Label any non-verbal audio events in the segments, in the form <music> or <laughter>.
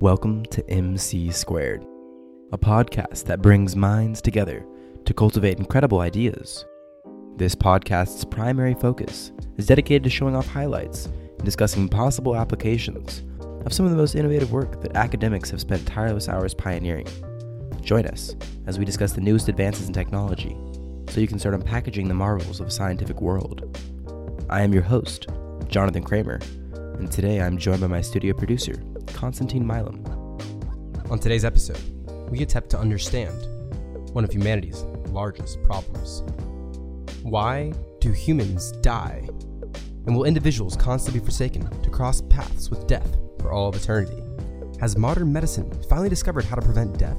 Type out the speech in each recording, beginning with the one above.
Welcome to MC Squared, a podcast that brings minds together to cultivate incredible ideas. This podcast's primary focus is dedicated to showing off highlights and discussing possible applications of some of the most innovative work that academics have spent tireless hours pioneering. Join us as we discuss the newest advances in technology so you can start unpackaging the marvels of a scientific world. I am your host, Jonathan Kramer, and today I'm joined by my studio producer, Constantine Milam. On today's episode, we attempt to understand one of humanity's largest problems. Why do humans die? And will individuals constantly be forsaken to cross paths with death for all of eternity? Has modern medicine finally discovered how to prevent death?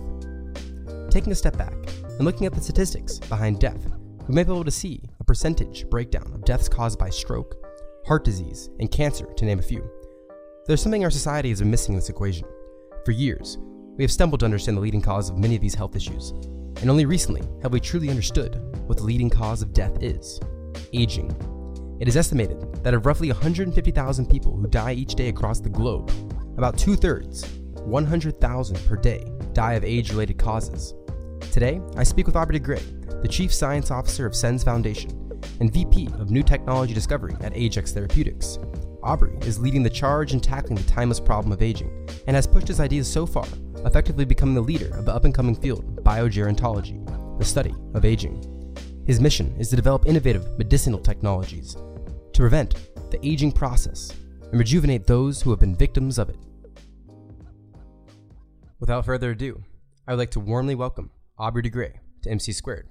Taking a step back and looking at the statistics behind death, we may be able to see a percentage breakdown of deaths caused by stroke, heart disease, and cancer, to name a few. There's something our society has been missing in this equation. For years, we have stumbled to understand the leading cause of many of these health issues, and only recently have we truly understood what the leading cause of death is aging. It is estimated that of roughly 150,000 people who die each day across the globe, about two thirds, 100,000 per day, die of age related causes. Today, I speak with Aubrey de Grey, the Chief Science Officer of SENS Foundation and VP of New Technology Discovery at Agex Therapeutics. Aubrey is leading the charge in tackling the timeless problem of aging and has pushed his ideas so far, effectively becoming the leader of the up and coming field, biogerontology, the study of aging. His mission is to develop innovative medicinal technologies to prevent the aging process and rejuvenate those who have been victims of it. Without further ado, I would like to warmly welcome Aubrey de Grey to MC Squared.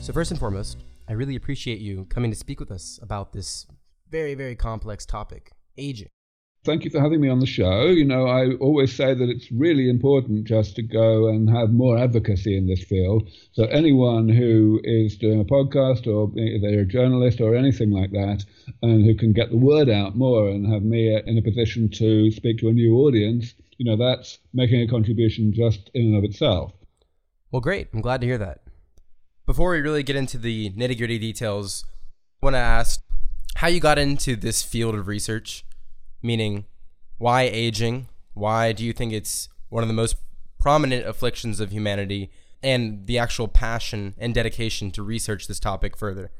So, first and foremost, I really appreciate you coming to speak with us about this very, very complex topic aging. Thank you for having me on the show. You know, I always say that it's really important just to go and have more advocacy in this field. So, anyone who is doing a podcast or they're a journalist or anything like that, and who can get the word out more and have me in a position to speak to a new audience, you know, that's making a contribution just in and of itself. Well, great. I'm glad to hear that. Before we really get into the nitty gritty details, I want to ask how you got into this field of research, meaning why aging? Why do you think it's one of the most prominent afflictions of humanity? And the actual passion and dedication to research this topic further.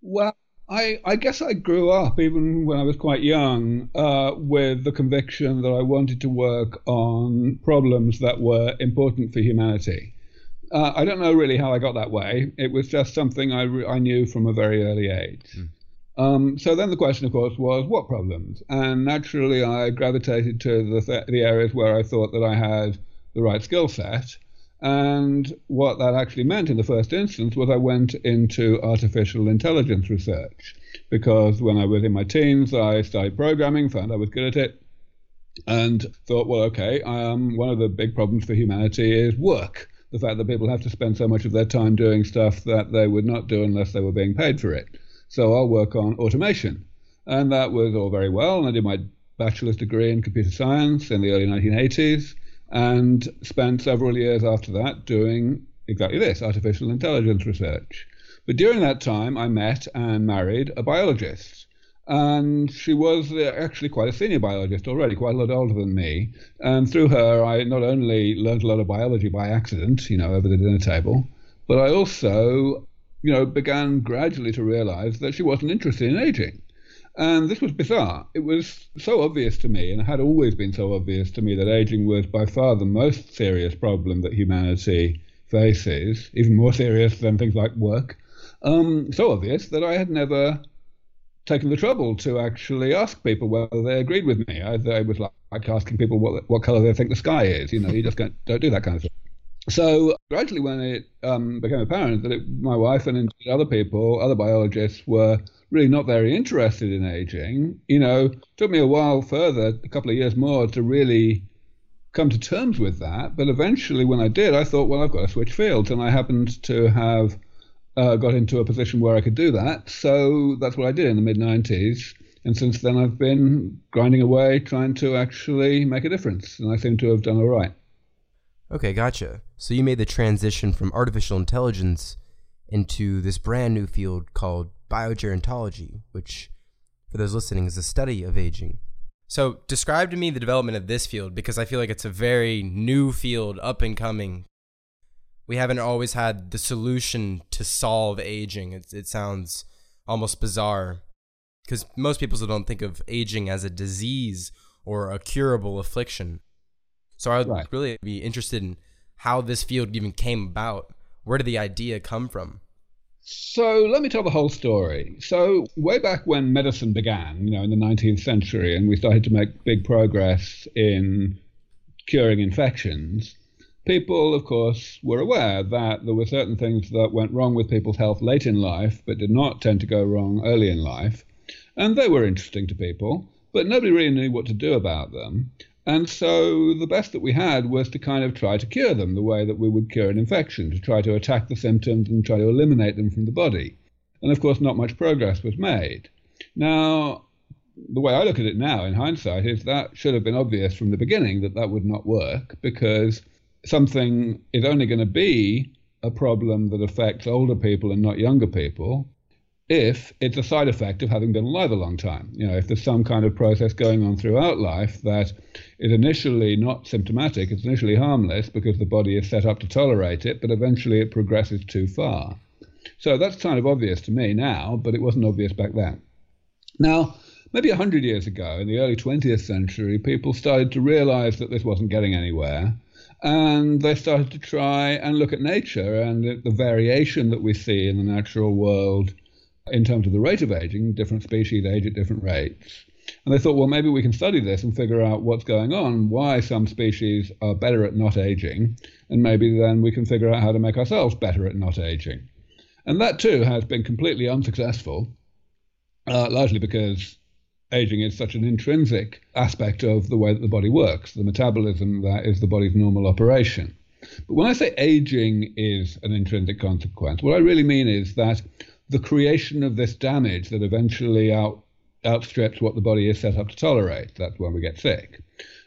Well, I, I, guess I grew up, even when I was quite young, uh, with the conviction that I wanted to work on problems that were important for humanity. Uh, I don't know really how I got that way. It was just something I, re- I knew from a very early age. Mm. Um, so then the question, of course, was what problems? And naturally, I gravitated to the, th- the areas where I thought that I had the right skill set. And what that actually meant in the first instance was I went into artificial intelligence research because when I was in my teens, I started programming, found I was good at it, and thought, well, okay, um, one of the big problems for humanity is work the fact that people have to spend so much of their time doing stuff that they would not do unless they were being paid for it. So I'll work on automation. And that was all very well. And I did my bachelor's degree in computer science in the early 1980s and spent several years after that doing exactly this artificial intelligence research. But during that time, I met and married a biologist and she was uh, actually quite a senior biologist already, quite a lot older than me. And through her, I not only learned a lot of biology by accident, you know, over the dinner table, but I also, you know, began gradually to realize that she wasn't interested in aging. And this was bizarre. It was so obvious to me, and had always been so obvious to me, that aging was by far the most serious problem that humanity faces, even more serious than things like work. Um, so obvious that I had never taken the trouble to actually ask people whether they agreed with me. I, I was like, like asking people what what color they think the sky is. You know, you just don't do that kind of thing. So gradually, when it um, became apparent that it, my wife and other people, other biologists, were really not very interested in aging, you know, took me a while further, a couple of years more, to really come to terms with that. But eventually, when I did, I thought, well, I've got to switch fields, and I happened to have uh, got into a position where I could do that. So that's what I did in the mid 90s. And since then, I've been grinding away trying to actually make a difference. And I seem to have done all right. Okay, gotcha. So you made the transition from artificial intelligence into this brand new field called biogerontology, which, for those listening, is the study of aging. So, describe to me the development of this field because I feel like it's a very new field, up and coming. We haven't always had the solution to solve aging. It, it sounds almost bizarre because most people still don't think of aging as a disease or a curable affliction. So, I would right. really be interested in how this field even came about. Where did the idea come from? So let me tell the whole story. So way back when medicine began, you know, in the 19th century, and we started to make big progress in curing infections, people, of course, were aware that there were certain things that went wrong with people's health late in life, but did not tend to go wrong early in life. And they were interesting to people, but nobody really knew what to do about them. And so the best that we had was to kind of try to cure them the way that we would cure an infection, to try to attack the symptoms and try to eliminate them from the body. And of course, not much progress was made. Now, the way I look at it now in hindsight is that should have been obvious from the beginning that that would not work because something is only going to be a problem that affects older people and not younger people if it's a side effect of having been alive a long time. You know, if there's some kind of process going on throughout life that is initially not symptomatic, it's initially harmless because the body is set up to tolerate it, but eventually it progresses too far. So that's kind of obvious to me now, but it wasn't obvious back then. Now, maybe 100 years ago, in the early 20th century, people started to realize that this wasn't getting anywhere. And they started to try and look at nature and the variation that we see in the natural world in terms of the rate of aging, different species age at different rates. And they thought, well, maybe we can study this and figure out what's going on, why some species are better at not aging, and maybe then we can figure out how to make ourselves better at not aging. And that too has been completely unsuccessful, uh, largely because aging is such an intrinsic aspect of the way that the body works, the metabolism that is the body's normal operation. But when I say aging is an intrinsic consequence, what I really mean is that the creation of this damage that eventually out, outstrips what the body is set up to tolerate. That's when we get sick.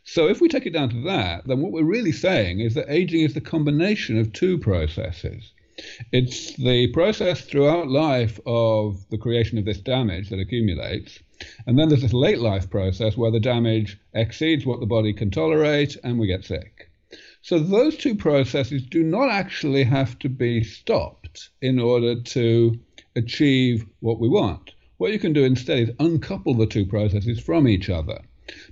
So if we take it down to that, then what we're really saying is that aging is the combination of two processes. It's the process throughout life of the creation of this damage that accumulates. And then there's this late life process where the damage exceeds what the body can tolerate and we get sick. So those two processes do not actually have to be stopped in order to achieve what we want. What you can do instead is uncouple the two processes from each other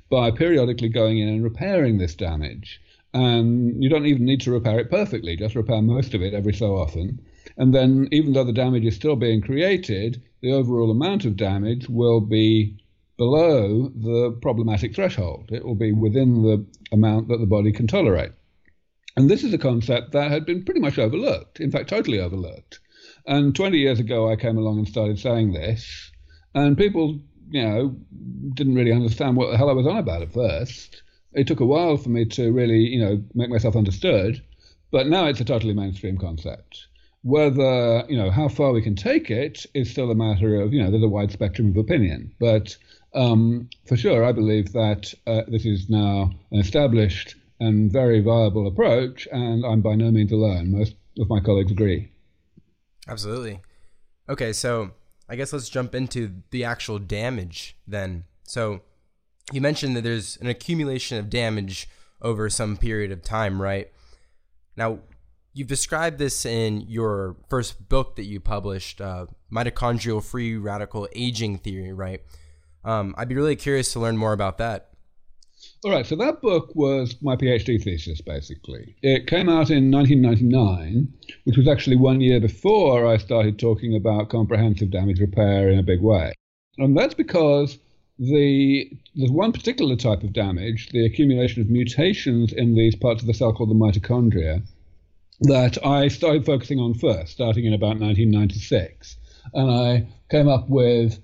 by periodically going in and repairing this damage. And you don't even need to repair it perfectly, just repair most of it every so often. And then, even though the damage is still being created, the overall amount of damage will be below the problematic threshold. It will be within the amount that the body can tolerate. And this is a concept that had been pretty much overlooked, in fact, totally overlooked. And 20 years ago, I came along and started saying this, and people, you know, didn't really understand what the hell I was on about at first. It took a while for me to really, you know, make myself understood, but now it's a totally mainstream concept. Whether, you know, how far we can take it is still a matter of, you know, there's a wide spectrum of opinion. But um, for sure, I believe that uh, this is now an established and very viable approach, and I'm by no means alone. Most of my colleagues agree. Absolutely. Okay, so I guess let's jump into the actual damage then. So you mentioned that there's an accumulation of damage over some period of time, right? Now, you've described this in your first book that you published, uh, Mitochondrial Free Radical Aging Theory, right? Um, I'd be really curious to learn more about that. All right, so that book was my PhD thesis, basically. It came out in 1999, which was actually one year before I started talking about comprehensive damage repair in a big way. And that's because the there's one particular type of damage, the accumulation of mutations in these parts of the cell called the mitochondria, that I started focusing on first, starting in about 1996. And I came up with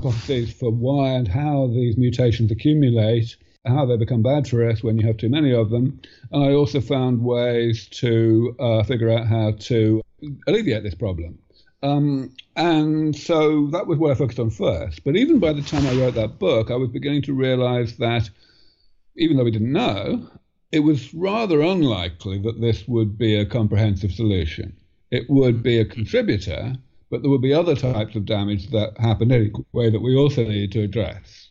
hypotheses for why and how these mutations accumulate how they become bad for us when you have too many of them. And I also found ways to uh, figure out how to alleviate this problem. Um, and so that was what I focused on first. But even by the time I wrote that book, I was beginning to realize that even though we didn't know, it was rather unlikely that this would be a comprehensive solution. It would be a contributor, but there would be other types of damage that happened anyway that we also needed to address.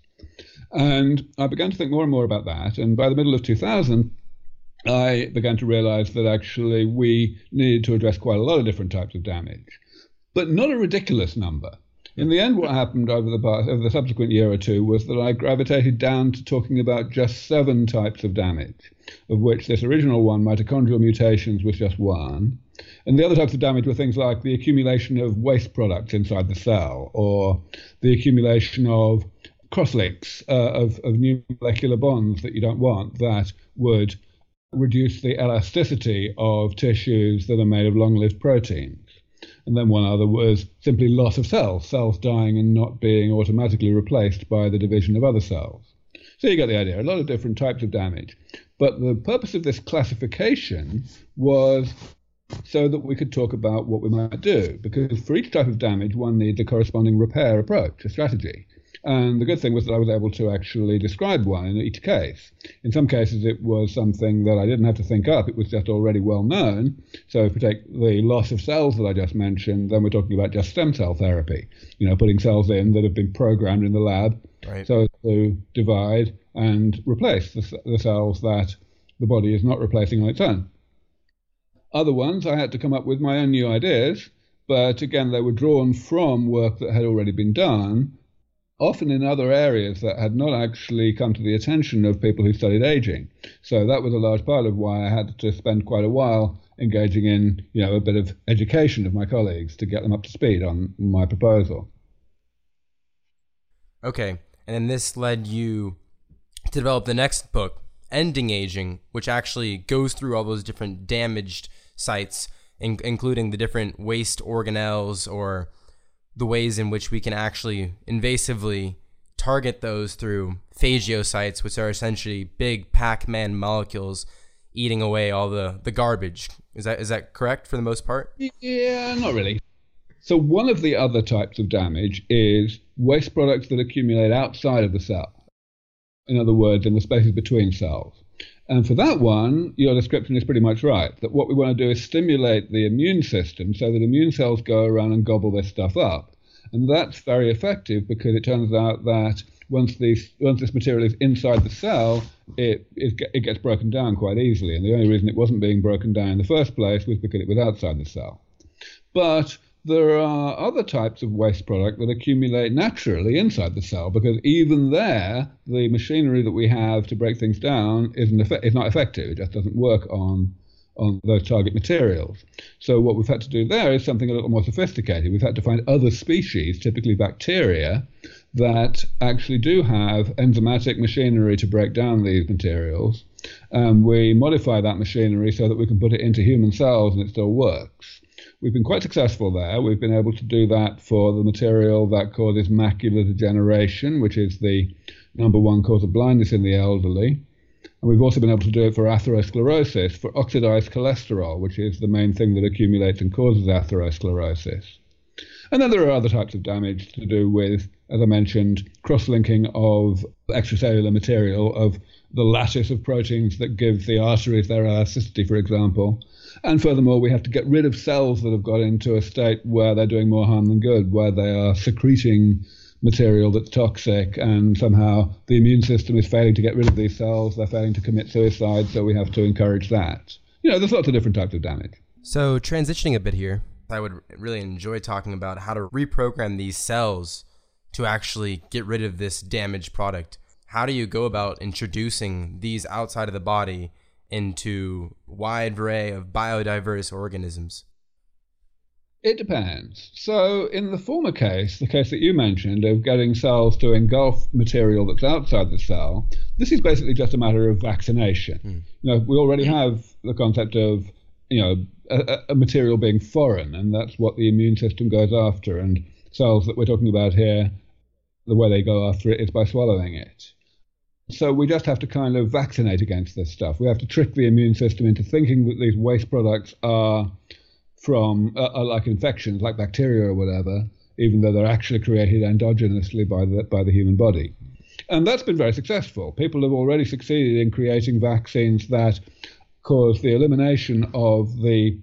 And I began to think more and more about that. And by the middle of 2000, I began to realize that actually we needed to address quite a lot of different types of damage, but not a ridiculous number. In the end, what happened over the over the subsequent year or two was that I gravitated down to talking about just seven types of damage, of which this original one, mitochondrial mutations, was just one. And the other types of damage were things like the accumulation of waste products inside the cell, or the accumulation of crosslinks uh, of, of new molecular bonds that you don't want that would reduce the elasticity of tissues that are made of long lived proteins. And then one other was simply loss of cells, cells dying and not being automatically replaced by the division of other cells. So you get the idea, a lot of different types of damage. But the purpose of this classification was so that we could talk about what we might do. Because for each type of damage, one needs a corresponding repair approach, a strategy. And the good thing was that I was able to actually describe one in each case. In some cases, it was something that I didn't have to think up, it was just already well known. So, if we take the loss of cells that I just mentioned, then we're talking about just stem cell therapy, you know, putting cells in that have been programmed in the lab right. so to divide and replace the, the cells that the body is not replacing on its own. Other ones, I had to come up with my own new ideas, but again, they were drawn from work that had already been done often in other areas that had not actually come to the attention of people who studied aging. So that was a large part of why I had to spend quite a while engaging in, you know, a bit of education of my colleagues to get them up to speed on my proposal. Okay, and then this led you to develop the next book, Ending Aging, which actually goes through all those different damaged sites, in- including the different waste organelles or the ways in which we can actually invasively target those through phagocytes, which are essentially big Pac-Man molecules eating away all the, the garbage. Is that is that correct for the most part? Yeah, not really. So one of the other types of damage is waste products that accumulate outside of the cell. In other words, in the spaces between cells. And for that one, your description is pretty much right. That what we want to do is stimulate the immune system so that immune cells go around and gobble this stuff up. And that's very effective because it turns out that once, these, once this material is inside the cell, it, it, it gets broken down quite easily. And the only reason it wasn't being broken down in the first place was because it was outside the cell. But there are other types of waste product that accumulate naturally inside the cell because even there, the machinery that we have to break things down isn't is not effective. It just doesn't work on on those target materials. So what we've had to do there is something a little more sophisticated. We've had to find other species, typically bacteria, that actually do have enzymatic machinery to break down these materials. And we modify that machinery so that we can put it into human cells and it still works. We've been quite successful there. We've been able to do that for the material that causes macular degeneration, which is the number one cause of blindness in the elderly. And we've also been able to do it for atherosclerosis, for oxidized cholesterol, which is the main thing that accumulates and causes atherosclerosis. And then there are other types of damage to do with, as I mentioned, cross linking of extracellular material, of the lattice of proteins that give the arteries their elasticity, for example, and furthermore, we have to get rid of cells that have got into a state where they're doing more harm than good, where they are secreting material that's toxic, and somehow the immune system is failing to get rid of these cells. They're failing to commit suicide, so we have to encourage that. You know, there's lots of different types of damage. So, transitioning a bit here, I would really enjoy talking about how to reprogram these cells to actually get rid of this damaged product. How do you go about introducing these outside of the body into wide array of biodiverse organisms? It depends. So, in the former case, the case that you mentioned of getting cells to engulf material that's outside the cell, this is basically just a matter of vaccination. Mm. You know, we already have the concept of, you know, a, a, material being foreign, and that's what the immune system goes after. And cells that we're talking about here, the way they go after it is by swallowing it. So we just have to kind of vaccinate against this stuff. We have to trick the immune system into thinking that these waste products are from uh, are like infections, like bacteria or whatever, even though they're actually created endogenously by the by the human body. And that's been very successful. People have already succeeded in creating vaccines that cause the elimination of the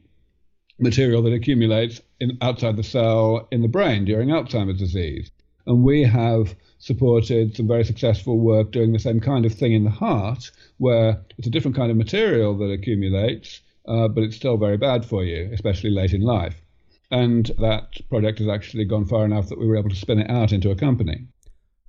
material that accumulates in, outside the cell in the brain during Alzheimer's disease. And we have supported some very successful work doing the same kind of thing in the heart, where it's a different kind of material that accumulates, uh, but it's still very bad for you, especially late in life. And that project has actually gone far enough that we were able to spin it out into a company.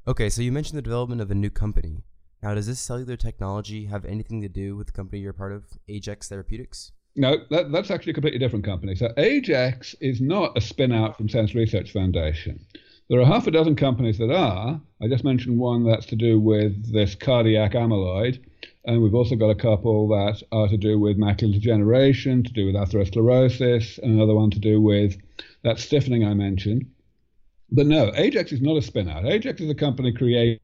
Okay, so you mentioned the development of a new company. Now, does this cellular technology have anything to do with the company you're part of, Agex Therapeutics? No, that, that's actually a completely different company. So Agex is not a spin out from SENS Research Foundation. There are half a dozen companies that are. I just mentioned one that's to do with this cardiac amyloid, and we've also got a couple that are to do with macular degeneration, to do with atherosclerosis, and another one to do with that stiffening I mentioned. But no, Agex is not a spin out. Agex is a company created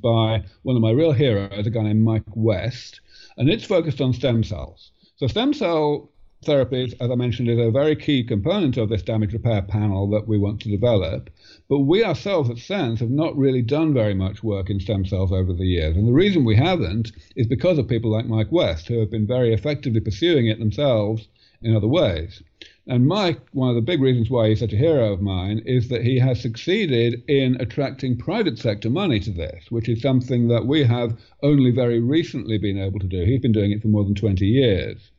by one of my real heroes, a guy named Mike West, and it's focused on stem cells. So stem cell therapies, as I mentioned, is a very key component of this damage repair panel that we want to develop. But we ourselves at SENS have not really done very much work in stem cells over the years. And the reason we haven't is because of people like Mike West, who have been very effectively pursuing it themselves in other ways. And Mike, one of the big reasons why he's such a hero of mine is that he has succeeded in attracting private sector money to this, which is something that we have only very recently been able to do. He's been doing it for more than 20 years.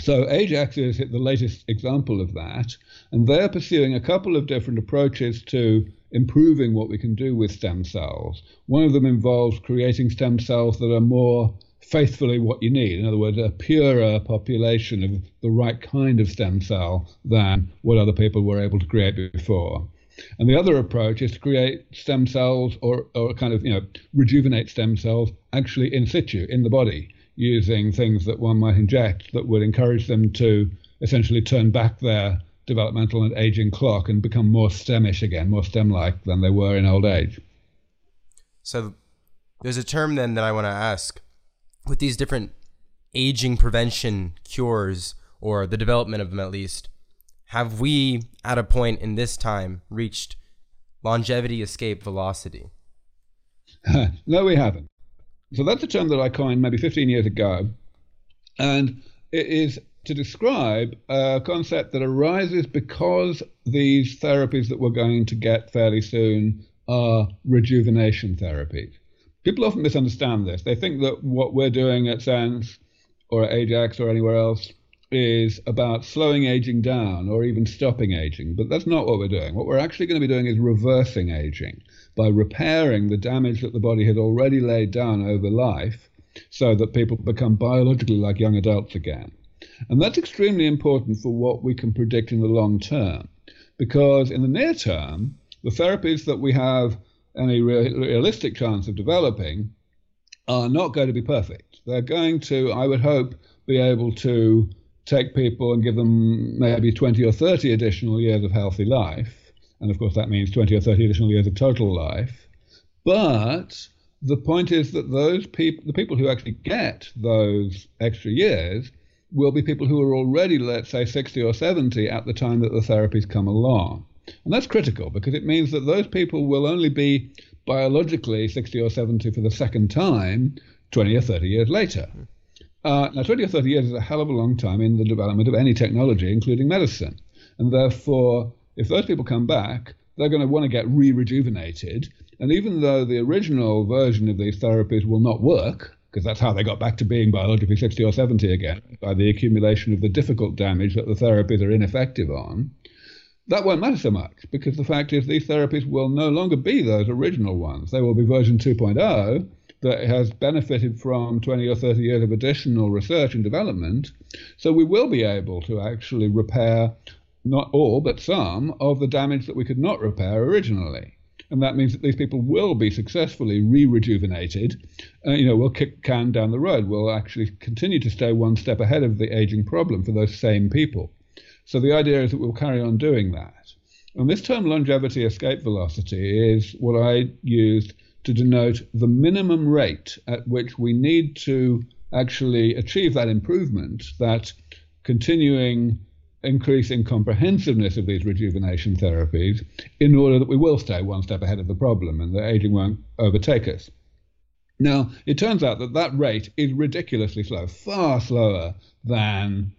So Agex is the latest example of that, and they're pursuing a couple of different approaches to improving what we can do with stem cells. One of them involves creating stem cells that are more faithfully what you need. In other words, a purer population of the right kind of stem cell than what other people were able to create before. And the other approach is to create stem cells or, or kind of, you know, rejuvenate stem cells actually in situ in the body using things that one might inject that would encourage them to essentially turn back their developmental and aging clock and become more stemish again, more stem like than they were in old age. So there's a term then that I want to ask with these different aging prevention cures or the development of them at least. Have we at a point in this time reached longevity escape velocity? <laughs> no, we haven't. So that's a term that I coined maybe 15 years ago. And it is to describe a concept that arises because these therapies that we're going to get fairly soon are rejuvenation therapies. People often misunderstand this. They think that what we're doing at SENS or at Agex or anywhere else is about slowing aging down or even stopping aging, but that's not what we're doing. What we're actually going to be doing is reversing aging by repairing the damage that the body had already laid down over life so that people become biologically like young adults again. And that's extremely important for what we can predict in the long term, because in the near term, the therapies that we have any realistic chance of developing are not going to be perfect. They're going to, I would hope, be able to take people and give them maybe 20 or 30 additional years of healthy life. And of course, that means 20 or 30 additional years of total life. But the point is that those people, the people who actually get those extra years, will be people who are already, let's say, 60 or 70 at the time that the therapies come along. And that's critical because it means that those people will only be biologically 60 or 70 for the second time 20 or 30 years later. Uh, now, 20 or 30 years is a hell of a long time in the development of any technology, including medicine. And therefore, if those people come back, they're going to want to get re rejuvenated. And even though the original version of these therapies will not work, because that's how they got back to being biologically 60 or 70 again, by the accumulation of the difficult damage that the therapies are ineffective on, that won't matter so much because the fact is these therapies will no longer be those original ones. They will be version 2.0 that has benefited from 20 or 30 years of additional research and development. So we will be able to actually repair not all, but some of the damage that we could not repair originally. And that means that these people will be successfully re-rejuvenated. Uh, you know, we'll kick can down the road. We'll actually continue to stay one step ahead of the aging problem for those same people. So the idea is that we'll carry on doing that. And this term longevity escape velocity is what I used to denote the minimum rate at which we need to actually achieve that improvement, that continuing increase in comprehensiveness of these rejuvenation therapies in order that we will stay one step ahead of the problem and that aging won't overtake us. Now, it turns out that that rate is ridiculously slow, far slower than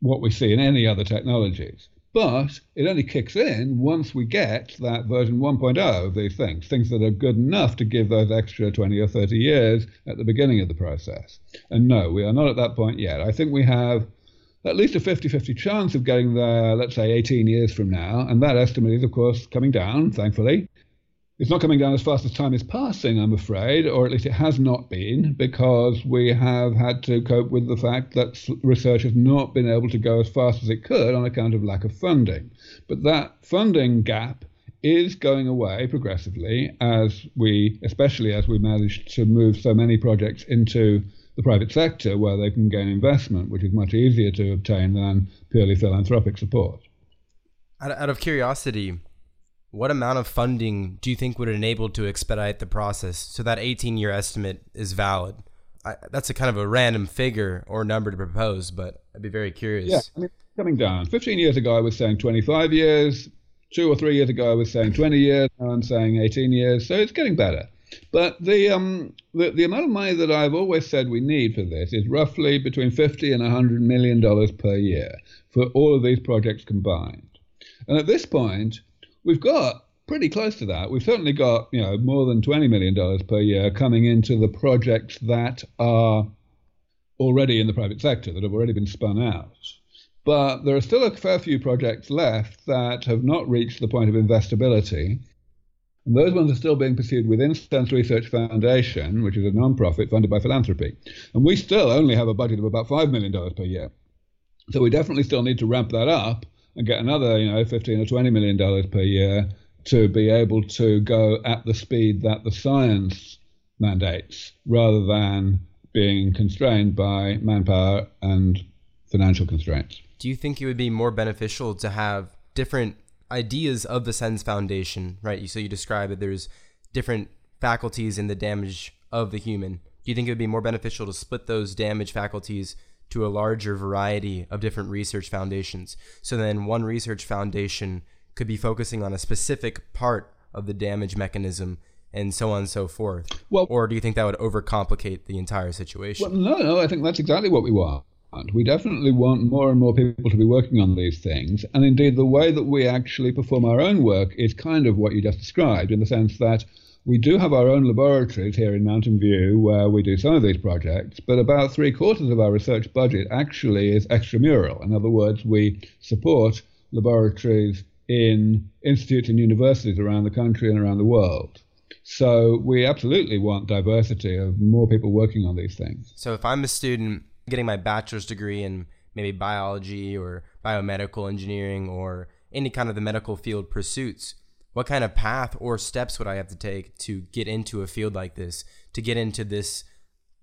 what we see in any other technologies. But it only kicks in once we get that version 1.0 of these things, things that are good enough to give those extra 20 or 30 years at the beginning of the process. And no, we are not at that point yet. I think we have at least a 50 50 chance of getting there, let's say, 18 years from now. And that estimate is, of course, coming down, thankfully. It's not coming down as fast as time is passing, I'm afraid, or at least it has not been, because we have had to cope with the fact that research has not been able to go as fast as it could on account of lack of funding. But that funding gap is going away progressively as we, especially as we managed to move so many projects into the private sector where they can gain investment, which is much easier to obtain than purely philanthropic support. Out, out of curiosity, what amount of funding do you think would enable to expedite the process so that 18 year estimate is valid? I, that's a kind of a random figure or number to propose, but I'd be very curious. Yeah, I mean, coming down. 15 years ago, I was saying 25 years. Two or three years ago, I was saying 20 years. Now I'm saying 18 years. So it's getting better. But the, um, the, the amount of money that I've always said we need for this is roughly between 50 and 100 million dollars per year for all of these projects combined. And at this point, we've got pretty close to that. We've certainly got you know more than twenty million dollars per year coming into the projects that are already in the private sector that have already been spun out. But there are still a fair few projects left that have not reached the point of investability. And those ones are still being pursued within SENS Research Foundation, which is a non-profit funded by philanthropy. And we still only have a budget of about $5 million per year. So we definitely still need to ramp that up and get another, you know, 15 or 20 million dollars per year to be able to go at the speed that the science mandates rather than being constrained by manpower and financial constraints. Do you think it would be more beneficial to have different ideas of the SENS Foundation, right? So you describe that there's different faculties in the damage of the human. Do you think it would be more beneficial to split those damage faculties to a larger variety of different research foundations. So then one research foundation could be focusing on a specific part of the damage mechanism and so on and so forth. Well, or do you think that would overcomplicate the entire situation? Well, no, no, I think that's exactly what we want. We definitely want more and more people to be working on these things. And indeed, the way that we actually perform our own work is kind of what you just described, in the sense that we do have our own laboratories here in Mountain View where we do some of these projects, but about three quarters of our research budget actually is extramural. In other words, we support laboratories in institutes and universities around the country and around the world. So we absolutely want diversity of more people working on these things. So if I'm a student getting my bachelor's degree in maybe biology or biomedical engineering or any kind of the medical field pursuits, what kind of path or steps would I have to take to get into a field like this, to get into this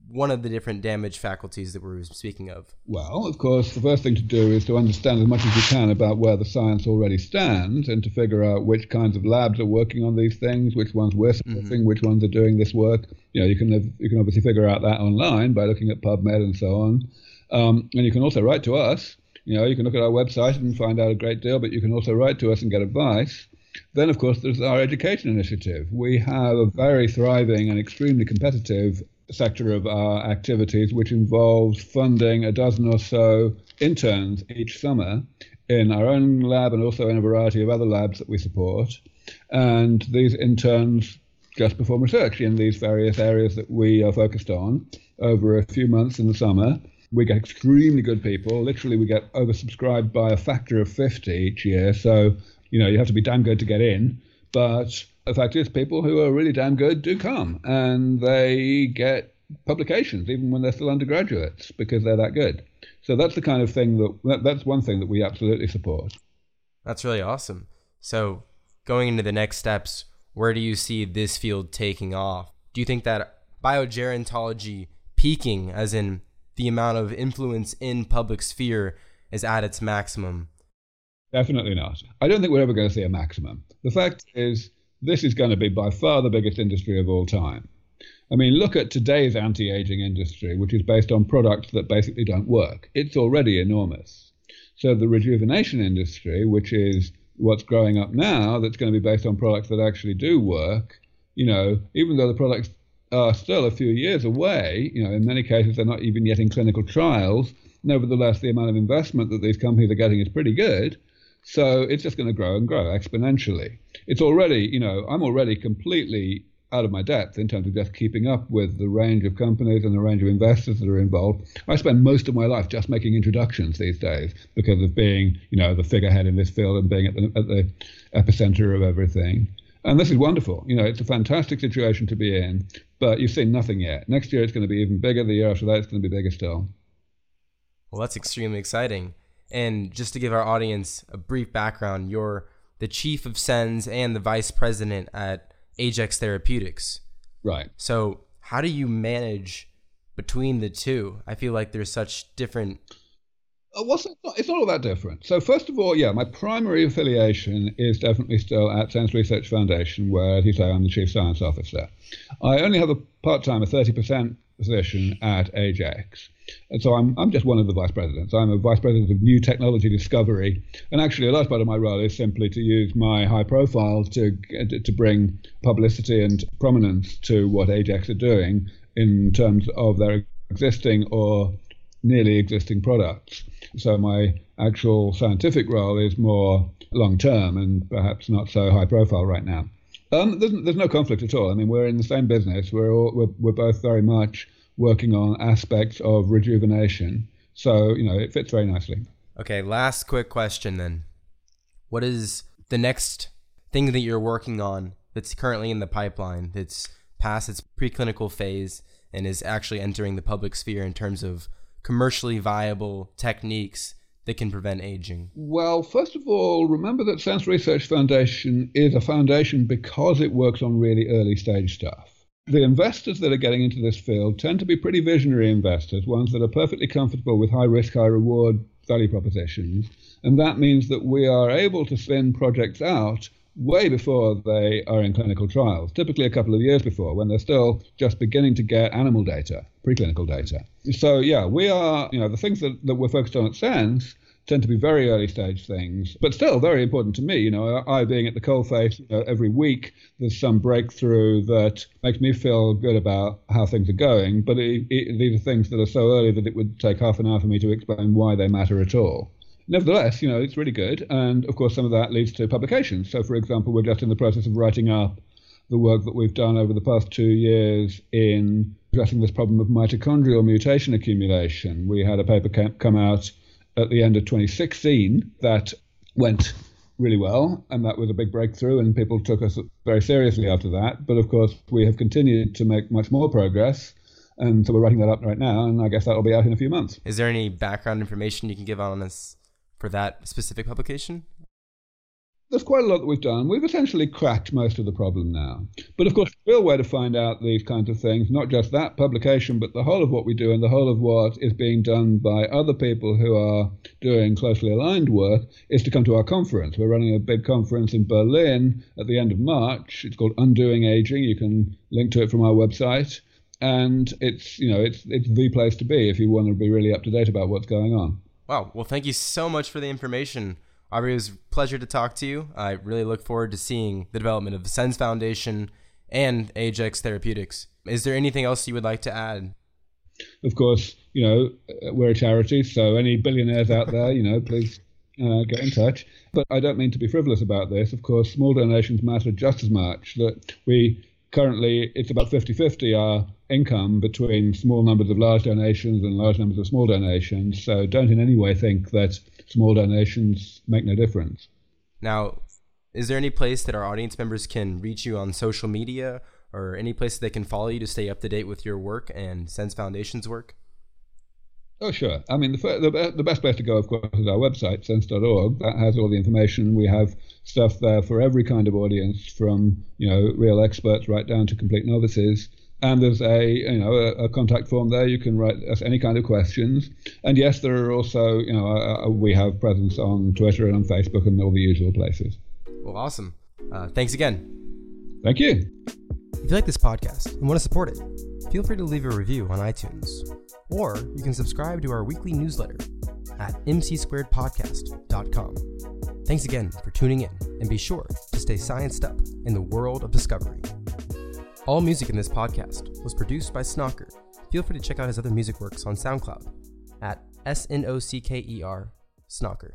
one of the different damage faculties that we're speaking of? Well, of course, the first thing to do is to understand as much as you can about where the science already stands and to figure out which kinds of labs are working on these things, which ones we're supporting, mm-hmm. which ones are doing this work. You know, you can have, you can obviously figure out that online by looking at PubMed and so on. Um, and you can also write to us. You know, you can look at our website and find out a great deal, but you can also write to us and get advice. Then, of course, there's our education initiative. We have a very thriving and extremely competitive sector of our activities, which involves funding a dozen or so interns each summer in our own lab and also in a variety of other labs that we support. And these interns just perform research in these various areas that we are focused on over a few months in the summer. We get extremely good people. Literally, we get oversubscribed by a factor of 50 each year. So you know, you have to be damn good to get in. But the fact is, people who are really damn good do come and they get publications even when they're still undergraduates because they're that good. So that's the kind of thing that, that that's one thing that we absolutely support. That's really awesome. So going into the next steps, where do you see this field taking off? Do you think that biogerontology peaking, as in the amount of influence in public sphere, is at its maximum? Definitely not. I don't think we're ever going to see a maximum. The fact is, this is going to be by far the biggest industry of all time. I mean, look at today's anti aging industry, which is based on products that basically don't work. It's already enormous. So, the rejuvenation industry, which is what's growing up now, that's going to be based on products that actually do work, you know, even though the products are still a few years away, you know, in many cases they're not even yet in clinical trials, nevertheless, the amount of investment that these companies are getting is pretty good So it's just going to grow and grow exponentially. It's already, you know, I'm already completely out of my depth in terms of just keeping up with the range of companies and the range of investors that are involved. I spend most of my life just making introductions these days because of being, you know, the figurehead in this field and being at the, at the epicenter of everything. And this is wonderful. You know, it's a fantastic situation to be in, but you've seen nothing yet. Next year it's going to be even bigger. The year after that it's going to be bigger still. Well, that's extremely exciting. And just to give our audience a brief background, you're the chief of SENS and the vice president at Agex Therapeutics. Right. So, how do you manage between the two? I feel like there's such different. Uh, well, it's not, it's not all that different. So, first of all, yeah, my primary affiliation is definitely still at SENS Research Foundation, where, as you say, I'm the chief science officer. I only have a part time, a 30% position at Agex. And so I'm, I'm just one of the vice presidents. I'm a vice president of new technology discovery. And actually, a large part of my role is simply to use my high profile to, to bring publicity and prominence to what Agex are doing in terms of their existing or nearly existing products. So my actual scientific role is more long term and perhaps not so high profile right now. Um, there's, there's no conflict at all. I mean, we're in the same business. We're all, we're, we're both very much working on aspects of rejuvenation. So, you know, it fits very nicely. Okay, last quick question then. What is the next thing that you're working on that's currently in the pipeline that's past its preclinical phase and is actually entering the public sphere in terms of commercially viable techniques that can prevent aging? Well, first of all, remember that SENS Research Foundation is a foundation because it works on really early stage stuff the investors that are getting into this field tend to be pretty visionary investors, ones that are perfectly comfortable with high risk, high reward value propositions. And that means that we are able to spin projects out way before they are in clinical trials, typically a couple of years before, when they're still just beginning to get animal data, preclinical data. So, yeah, we are, you know, the things that, that we're focused on at SENS tend to be very early stage things, but still very important to me. You know, I being at the coalface you know, every week, there's some breakthrough that makes me feel good about how things are going. But it, it, these are things that are so early that it would take half an hour for me to explain why they matter at all. Nevertheless, you know, it's really good, and of course, some of that leads to publications. So, for example, we're just in the process of writing up the work that we've done over the past two years in addressing this problem of mitochondrial mutation accumulation. We had a paper come out at the end of 2016 that went really well, and that was a big breakthrough, and people took us very seriously after that. But of course, we have continued to make much more progress, and so we're writing that up right now, and I guess that'll be out in a few months. Is there any background information you can give on this for that specific publication? there's quite a lot that we've done. We've essentially cracked most of the problem now. But of course, the real way to find out these kinds of things, not just that publication, but the whole of what we do and the whole of what is being done by other people who are doing closely aligned work, is to come to our conference. We're running a big conference in Berlin at the end of March. It's called Undoing Aging. You can link to it from our website. And it's, you know, it's it's the place to be if you want to be really up to date about what's going on. Wow. Well, thank you so much for the information. Aubrey, it was a pleasure to talk to you. I really look forward to seeing the development of the SENS Foundation and Agex Therapeutics. Is there anything else you would like to add? Of course, you know, we're a charity, so any billionaires out there, you know, please uh, get in touch. But I don't mean to be frivolous about this. Of course, small donations matter just as much. That we currently, it's about 50 50 our income between small numbers of large donations and large numbers of small donations. So don't in any way think that small donations make no difference. Now, is there any place that our audience members can reach you on social media or any place they can follow you to stay up to date with your work and SENS Foundation's work? Oh, sure. I mean, the, the, the best place to go, of course, is our website, sens.org. That has all the information. We have stuff there for every kind of audience, from you know real experts right down to complete novices. And there's a you know a, a, contact form there. You can write us any kind of questions. And yes, there are also you know uh, uh, we have presence on Twitter and on Facebook and all the usual places. Well, awesome. Uh, thanks again. Thank you. If you like this podcast and want to support it, feel free to leave a review on iTunes, or you can subscribe to our weekly newsletter at mcsquaredpodcast.com. Thanks again for tuning in, and be sure to stay scienced up in the world of discovery. All music in this podcast was produced by Snocker. Feel free to check out his other music works on SoundCloud at S N O C K E R Snocker.